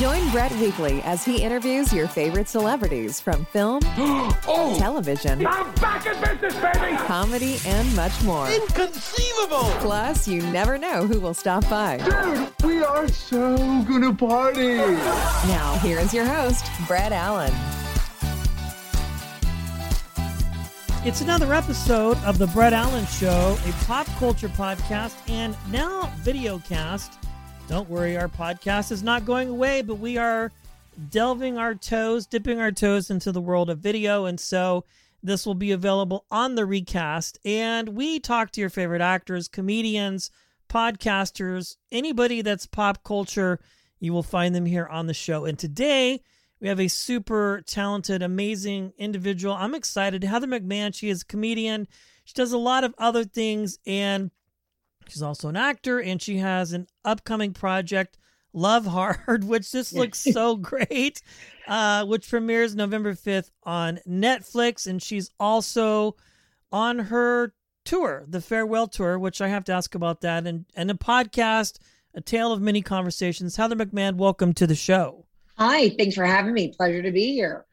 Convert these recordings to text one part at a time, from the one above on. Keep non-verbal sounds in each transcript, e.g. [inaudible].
Join Brett weekly as he interviews your favorite celebrities from film, [gasps] oh! television, I'm back in business, baby! comedy, and much more. Inconceivable! Plus, you never know who will stop by. Dude, we are so gonna party! Now, here is your host, Brett Allan. It's another episode of The Brett Allan Show, a pop culture podcast and now video cast. Don't worry, our podcast is not going away, but we are delving our toes, dipping our toes into the world of video. And so this will be available on the recast. And we talk to your favorite actors, comedians, podcasters, anybody that's pop culture. You will find them here on the show. And today, we have a super talented, amazing individual. I'm excited. Heather McMahan, she is a comedian. She does a lot of other things, and she's also an actor, and she has an upcoming project, Love Hard, [laughs] which just looks so great, uh, which premieres November 5th on Netflix. And she's also on her tour, the Farewell Tour, which I have to ask about that, and, and a podcast, A Tale of Many Conversations. Heather McMahan, welcome to the show. Hi, thanks for having me. Pleasure to be here.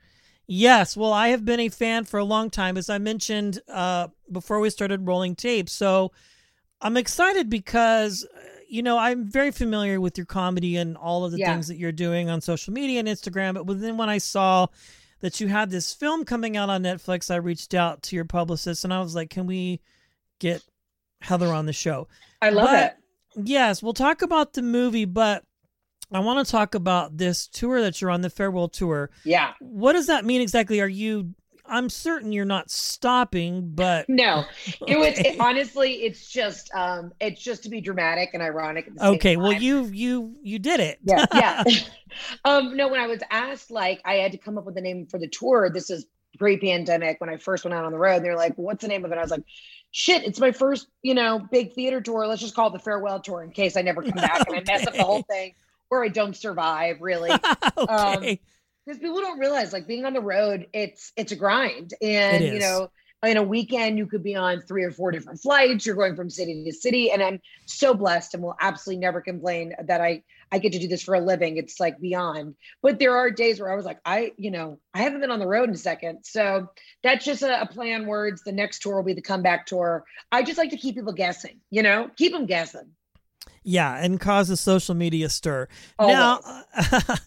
Yes, well, I have been a fan for a long time, as I mentioned uh, before we started rolling tape. So I'm excited because, uh, you know, I'm very familiar with your comedy and all of the Yeah. things that you're doing on social media and Instagram. But then when I saw that you had this film coming out on Netflix, I reached out to your publicist and I was like, can we get Heather on the show? I love But- it. Yes, we'll talk about the movie, but I want to talk about this tour that you're on, the farewell tour. Yeah. What does that mean exactly? Are you? I'm certain you're not stopping, but [laughs] No, it was it, honestly, it's just um it's just to be dramatic and ironic. At the same okay. Well, you you you did it. yeah, yeah. [laughs] [laughs] um, no, when I was asked, like, I had to come up with a name for the tour. This is pre-pandemic when I first went out on the road. And they're like, "What's the name of it?" I was like, "Shit, it's my first, you know, big theater tour. Let's just call it the farewell tour in case I never come back and I mess up the whole thing or I don't survive." Really, okay. Because people don't realize like being on the road it's it's a grind. And you know in a weekend you could be on three or four different flights. You're going from city to city. And i'm so blessed and will absolutely never complain that i i get to do this for a living. It's like beyond. But there are days where i was like i you know i haven't been on the road in a second. So that's just a, a play on words. The next tour will be the comeback tour. I just like to keep people guessing you know? Keep them guessing yeah, and cause a social media stir. Always. Now,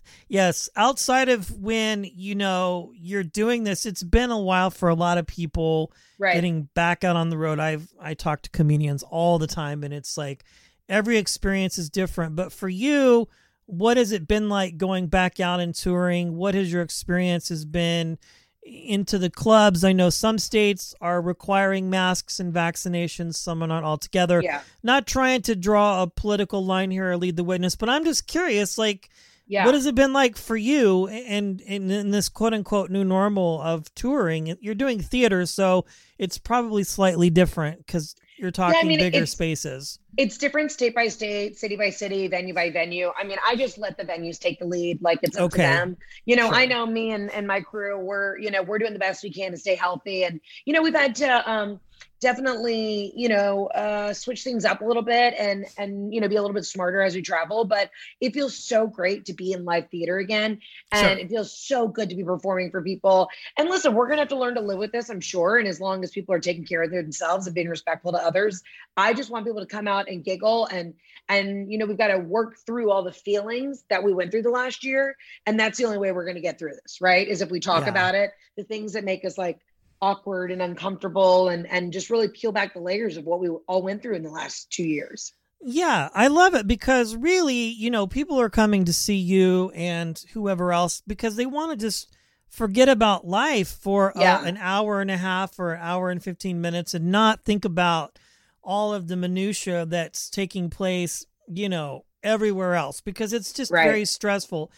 [laughs] yes, outside of when you know you're doing this, it's been a while for a lot of people. right getting back out on the road i've i talk to comedians all the time and it's like every experience is different but for you what has it been like going back out and touring what has your experience has been into the clubs. I know some states are requiring masks and vaccinations some are not altogether. Yeah. Not trying to draw a political line here or lead the witness but i'm just curious like yeah. what has it been like for you and in, in this quote unquote new normal of touring? You're doing theater, so it's probably slightly different because you're talking mean, bigger it's- spaces. it's different state by state, city by city, venue by venue. I mean, I just let the venues take the lead, like it's up Okay. to them. You know, Sure. I know me and, and my crew, we're, you know, we're doing the best we can to stay healthy. And, you know, we've had to um definitely, you know, uh switch things up a little bit and and you know, be a little bit smarter as we travel. But it feels so great to be in live theater again. And Sure. it feels so good to be performing for people. And listen, we're gonna have to learn to live with this, I'm sure. And as long as people are taking care of themselves and being respectful to others, I just want people to come out and giggle and and you know we've got to work through all the feelings that we went through the last year and that's the only way we're going to get through this right is if we talk Yeah. about it the things that make us like awkward and uncomfortable and and just really peel back the layers of what we all went through in the last 2 years Yeah, I love it because really, you know, people are coming to see you and whoever else because they want to just forget about life for uh, Yeah. an hour and a half or an hour and 15 minutes and not think about all of the minutia that's taking place, you know, everywhere else because it's just Right. very stressful.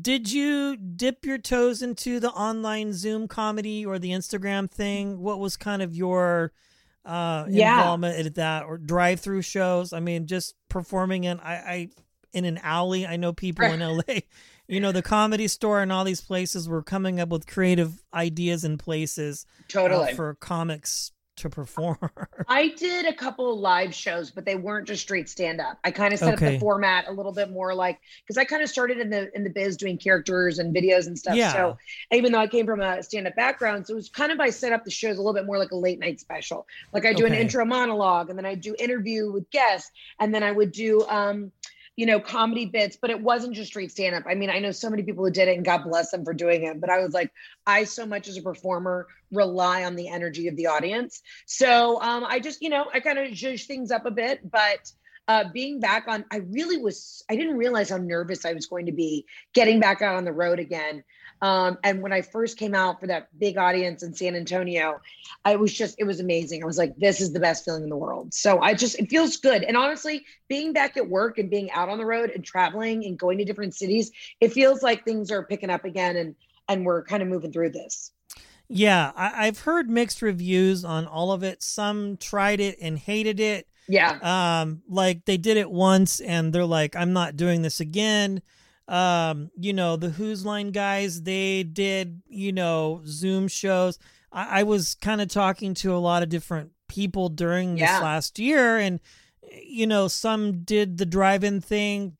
Did you dip your toes into the online Zoom comedy or the Instagram thing? What was kind of your uh Yeah. involvement at that or drive through shows? I mean, just performing in I, I in an alley. I know people in [laughs] LA you know, the comedy store and all these places were coming up with creative ideas and places uh, Totally. for comics to perform. [laughs] I did a couple of live shows, but they weren't just straight stand up. I kind of set up the format a little bit more like because I kind of started in the in the biz doing characters and videos and stuff. Yeah. So even though I came from a stand up background, so it was kind of I set up the shows a little bit more like a late night special. Like I do an intro monologue and then I do interview with guests and then I would do um you know comedy bits but it wasn't just straight stand up i mean i know so many people who did it and god bless them for doing it but i was like i so much as a performer rely on the energy of the audience so um, I just, you know, I kind of zhuzh things up a bit, but uh, being back on, I really was, I didn't realize how nervous I was going to be getting back out on the road again. Um, and when I first came out for that big audience in San Antonio, I was just, it was amazing. I was like, this is the best feeling in the world. So I just, it feels good. And honestly, being back at work and being out on the road and traveling and going to different cities, it feels like things are picking up again and, and we're kind of moving through this. yeah, I, I've heard mixed reviews on all of it. Some tried it and hated it. Yeah. um like they did it once and they're like i'm not doing this again um you know the Whose Line guys they did you know zoom shows i, I was kind of talking to a lot of different people during Yeah. this last year and you know some did the drive-in thing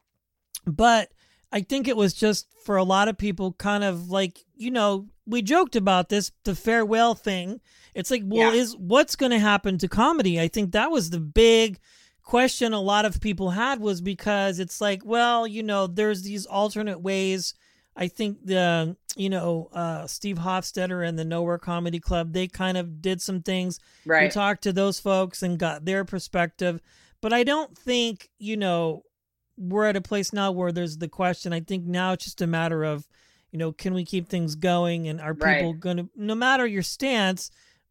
but i think it was just for a lot of people kind of like you know we joked about this the farewell thing it's like well Yeah. is what's going to happen to comedy i think that was the big question a lot of people had was because it's like well you know there's these alternate ways. I think the you know uh steve hofstetter and the nowhere comedy club they kind of did some things. We Right. talked to those folks and got their perspective. But i don't think you know we're at a place now where there's the question. I think now it's just a matter of you know can we keep things going? And are Right. people going to no matter your stance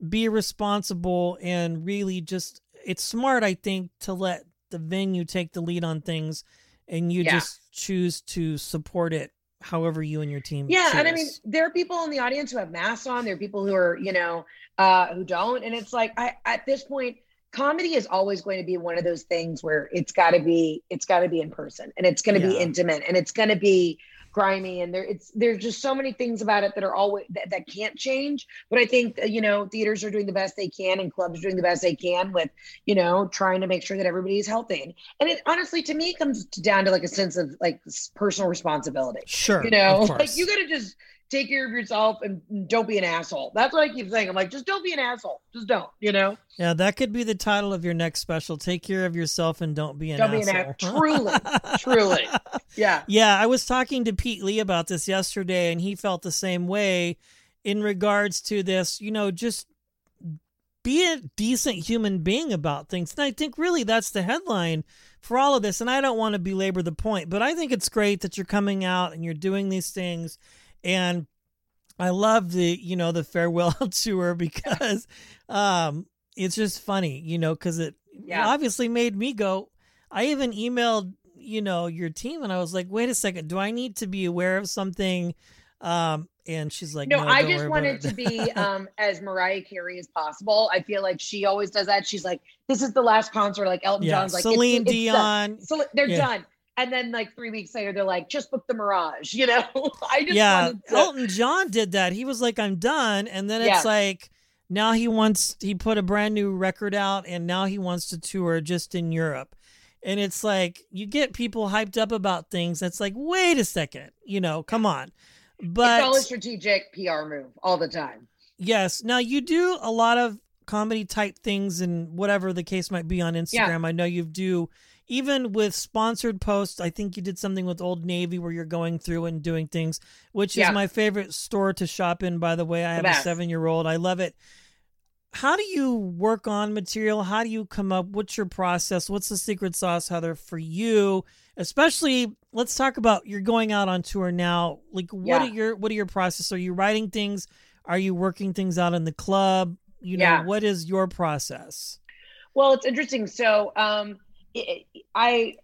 be responsible and really just it's smart i think to let the venue take the lead on things and you Yeah. just choose to support it however you and your team Yeah, and I mean, there are people in the audience who have masks on. There are people who are, you know, uh, who don't, and it's like, I at this point, comedy is always going to be one of those things where it's got to be, it's got to be in person, and it's going to be intimate, and it's going to be grimy, and there, it's there's just so many things about it that are always that, that can't change. But I think uh, you know, theaters are doing the best they can, and clubs are doing the best they can with, you know, trying to make sure that everybody is healthy. And it honestly, to me, comes down to like a sense of like personal responsibility sure you know [laughs] like you gotta just take care of yourself and don't be an asshole that's what i keep saying i'm like just don't be an asshole just don't you know Yeah, that could be the title of your next special. Take care of yourself and don't be an don't be an asshole. asshole truly [laughs] truly yeah Yeah, I was talking to Pete Lee about this yesterday, and he felt the same way in regards to this. You know, just be a decent human being about things. And I think really that's the headline for all of this. And I don't want to belabor the point, but I think it's great that you're coming out and you're doing these things. And I love the, you know, the farewell [laughs] tour because um it's just funny, you know, because it Yeah. obviously made me go. I even emailed, you know, your team and I was like, wait a second, do I need to be aware of something? Um, and she's like, no, no, i just wanted to be [laughs] um as mariah carey as possible i feel like she always does that she's like this is the last concert like elton yeah, john's like Celine it's done. Dion. so they're Yeah. done and then like three weeks later they're like just book the mirage [laughs] you know i just Yeah, to Elton John did that. He was like, I'm done. And then it's Yeah. like, now he wants, he put a brand new record out and now he wants to tour just in Europe. And it's like, you get people hyped up about things. that's like, wait a second, you know, come on. But it's all a strategic pr move all the time Yes. Now you do a lot of comedy type things and whatever the case might be on Instagram. I know you do even with sponsored posts. I think you did something with Old Navy where you're going through and doing things, which Yeah. is my favorite store to shop in, by the way. I have a seven year old. I love it. How do you work on material? How do you come up? What's your process? What's the secret sauce, Heather, for you? Especially, let's talk about you're going out on tour now. Like, what Yeah. are your what are your process? Are you writing things? Are you working things out in the club? You know, Yeah. what is your process? Well, it's interesting. So, um, it, I,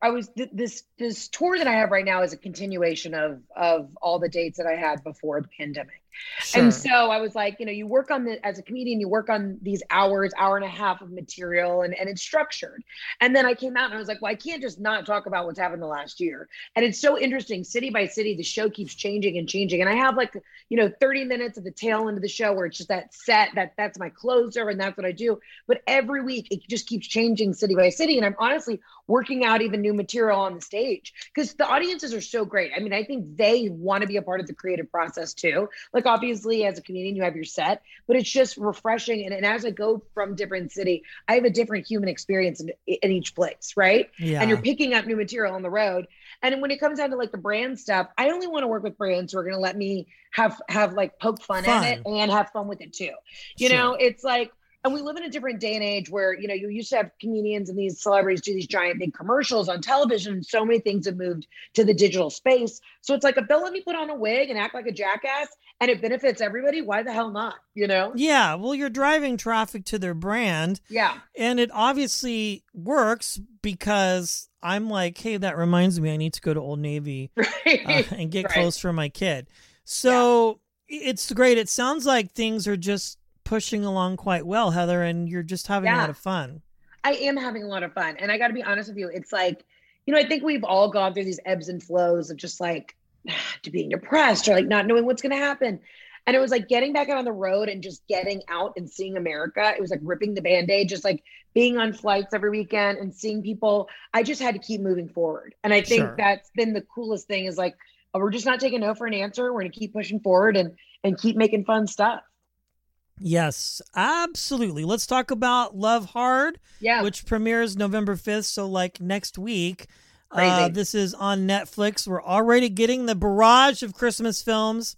I was th- this this tour that I have right now is a continuation of of all the dates that I had before the pandemic. Sure. And so I was like, you know, you work on the as a comedian, you work on these hours, hour and a half of material, and, and it's structured. And then I came out and I was like, well, I can't just not talk about what's happened the last year. And it's so interesting, city by city, the show keeps changing and changing. And I have like, you know, 30 minutes at the tail end of the show where it's just that set, that that's my closer, and that's what I do. But every week it just keeps changing city by city. And I'm honestly working out even new material on the stage because the audiences are so great. I mean, I think they want to be a part of the creative process too. Like obviously as a comedian, you have your set, but it's just refreshing. And, and as I go from different city, I have a different human experience in, in each place, right? yeah. And you're picking up new material on the road. And when it comes down to like the brand stuff, I only want to work with brands who are going to let me have have like poke fun, Fun. at it and have fun with it too. You Sure. know, it's like and we live in a different day and age where you know you used to have comedians and these celebrities do these giant big commercials on television so many things have moved to the digital space so it's like if they'll let me put on a wig and act like a jackass and it benefits everybody why the hell not you know Yeah, well, you're driving traffic to their brand, yeah and it obviously works because I'm like, hey, that reminds me, I need to go to Old Navy [laughs] uh, and get Right. clothes for my kid. So it's great. It sounds like things are just pushing along quite well, Heather, and you're just having a lot of fun. I am having a lot of fun. And I got to be honest with you, it's like, you know, I think we've all gone through these ebbs and flows of just like to being depressed or like not knowing what's going to happen. And it was like getting back out on the road and just getting out and seeing America. It was like ripping the band aid, just like being on flights every weekend and seeing people. I just had to keep moving forward. And I think Sure. that's been the coolest thing is like, oh, we're just not taking no for an answer. We're going to keep pushing forward and, and keep making fun stuff. Yes, absolutely. Let's talk about Love Hard, Yeah. which premieres November 5th. So, like next week. Uh, this is on Netflix. We're already getting the barrage of Christmas films.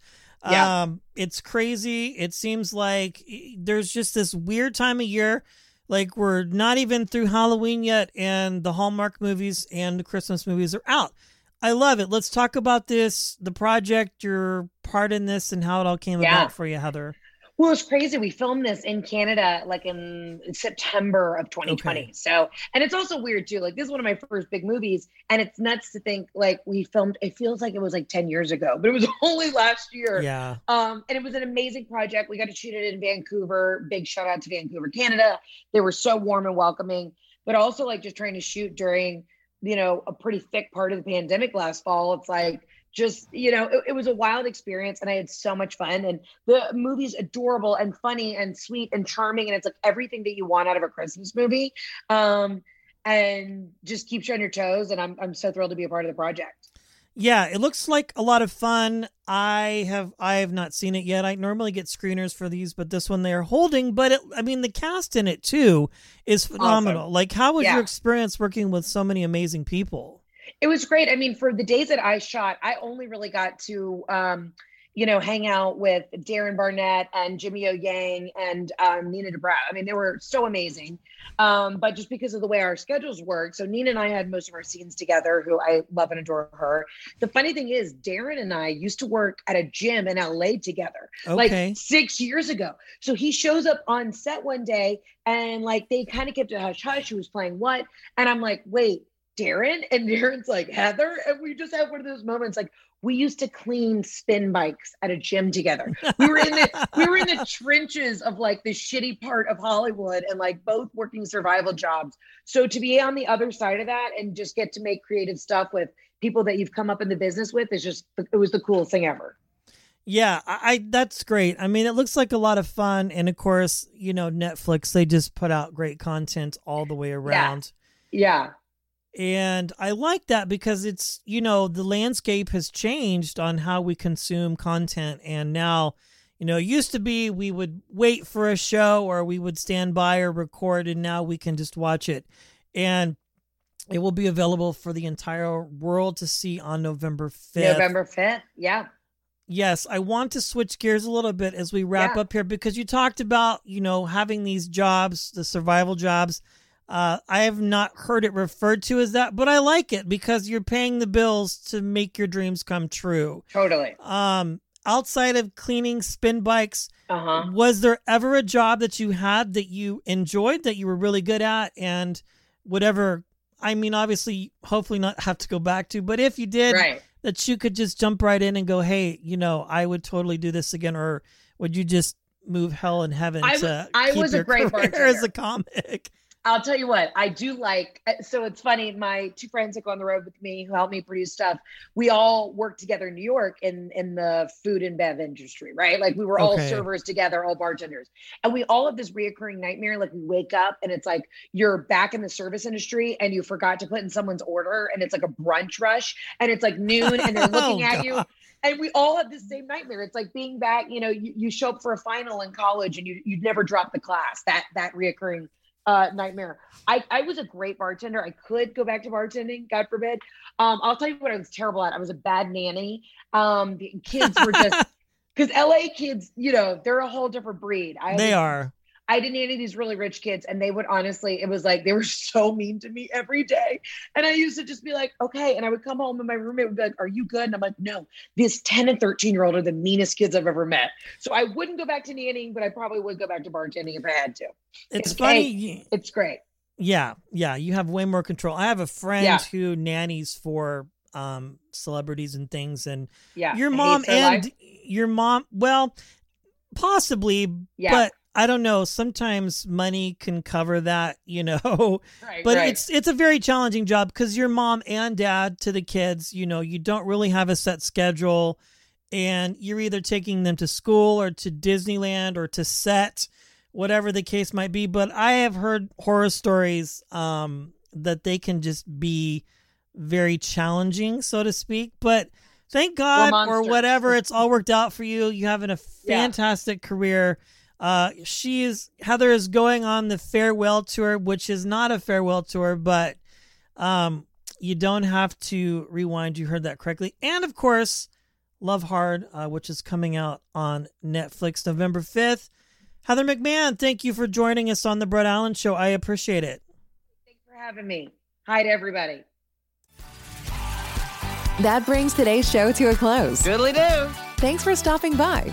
Yeah. Um, it's crazy. It seems like there's just this weird time of year. Like we're not even through Halloween yet, and the Hallmark movies and the Christmas movies are out. I love it. Let's talk about this, the project, your part in this, and how it all came Yeah. about for you, Heather. Well, it's crazy. We filmed this in Canada, like in September of 2020. Okay. So, and it's also weird too. Like, this is one of my first big movies, and it's nuts to think like we filmed. It feels like it was like 10 years ago, but it was [laughs] only last year. Yeah. Um, and it was an amazing project. We got to shoot it in Vancouver. Big shout out to Vancouver, Canada. They were so warm and welcoming, but also like just trying to shoot during, you know, a pretty thick part of the pandemic last fall. It's like just, you know, it, it was a wild experience and I had so much fun. And the movie's adorable and funny and sweet and charming. And it's like everything that you want out of a Christmas movie. Um, and just keeps you on your toes. And I'm I'm so thrilled to be a part of the project. Yeah, it looks like a lot of fun. I have I have not seen it yet. I normally get screeners for these, but this one they are holding. But it, I mean, the cast in it too is phenomenal. Like, how was Yeah. your experience working with so many amazing people? It was great. I mean, for the days that I shot, I only really got to, um, you know, hang out with Darren Barnett and Jimmy O Yang and um, Nina Dobrev. I mean, they were so amazing. Um, but just because of the way our schedules work, so Nina and I had most of our scenes together, who I love and adore her. The funny thing is, Darren and I used to work at a gym in LA together Okay, like six years ago. So he shows up on set one day and like they kind of kept a hush hush who was playing what. And I'm like, wait, Darren? And [laughs] Darren's like, Heather. And we just had one of those moments like we used to clean spin bikes at a gym together. We were in the we were in the [laughs] trenches of like the shitty part of Hollywood and like both working survival jobs. So to be on the other side of that and just get to make creative stuff with people that you've come up in the business with is just it was the coolest thing ever. yeah, I, I that's great. I mean, it looks like a lot of fun, and of course, you know, Netflix they just put out great content all the way around. Yeah. And I like that because it's, you know, the landscape has changed on how we consume content. And now, you know, it used to be we would wait for a show or we would stand by or record, and now we can just watch it. And it will be available for the entire world to see on November 5th. November 5th. Yeah. Yes, I want to switch gears a little bit as we wrap Yeah. up here because you talked about, you know, having these jobs, the survival jobs. Uh, I have not heard it referred to as that, but I like it because you're paying the bills to make your dreams come true. Totally. Um, outside of cleaning spin bikes, Uh huh. was there ever a job that you had that you enjoyed that you were really good at and whatever? I mean, obviously, hopefully not have to go back to, but if you did, Right. that you could just jump right in and go, hey, you know, I would totally do this again, or would you just move hell and heaven I to I keep was a your great [laughs] career bartender. as a comic? I'll tell you what, I do like. uh, So it's funny. My two friends that go on the road with me, who help me produce stuff, we all work together in New York in in the food and bev industry, right? Like we were all Okay. servers together, all bartenders, and we all have this reoccurring nightmare. Like we wake up and it's like you're back in the service industry and you forgot to put in someone's order, and it's like a brunch rush, and it's like noon, and they're [laughs] looking Oh, at you, and we all have the same nightmare. It's like being back, you know, you, you show up for a final in college and you you never drop the class. That that reoccurring uh, nightmare. I I was a great bartender. I could go back to bartending, God forbid. Um, I'll tell you what I was terrible at. I was a bad nanny. Um, the kids were just [laughs] because LA kids, you know, they're a whole different breed. I They was- are. I didn't nanny these really rich kids, and they would honestly, it was like they were [laughs] so mean to me every day. And I used to just be like, okay. And I would come home, and my roommate would be like, Are you good? And I'm like, No, these 10 and 13 year old are the meanest kids I've ever met. So I wouldn't go back to nannying, but I probably would go back to bartending if I had to. It's funny. It's great. Yeah, yeah, you have way more control. I have a friend Yeah. who nannies for um celebrities and things and Yeah. your mom and life. your mom well possibly Yeah. but I don't know, sometimes money can cover that, you know. [laughs] Right, but right. it's it's a very challenging job cuz your mom and dad to the kids, you know, you don't really have a set schedule and you're either taking them to school or to Disneyland or to set whatever the case might be but i have heard horror stories um, that they can just be very challenging so to speak but thank god or whatever [laughs] it's all worked out for you you having a Yeah. fantastic career uh, she is heather is going on the farewell tour which is not a farewell tour but um, you don't have to rewind you heard that correctly and of course love hard uh, which is coming out on netflix november 5th Heather McMahan, thank you for joining us on the Brett Allan Show. I appreciate it. Thanks for having me. Hi to everybody. That brings today's show to a close. Goodly do. Thanks for stopping by.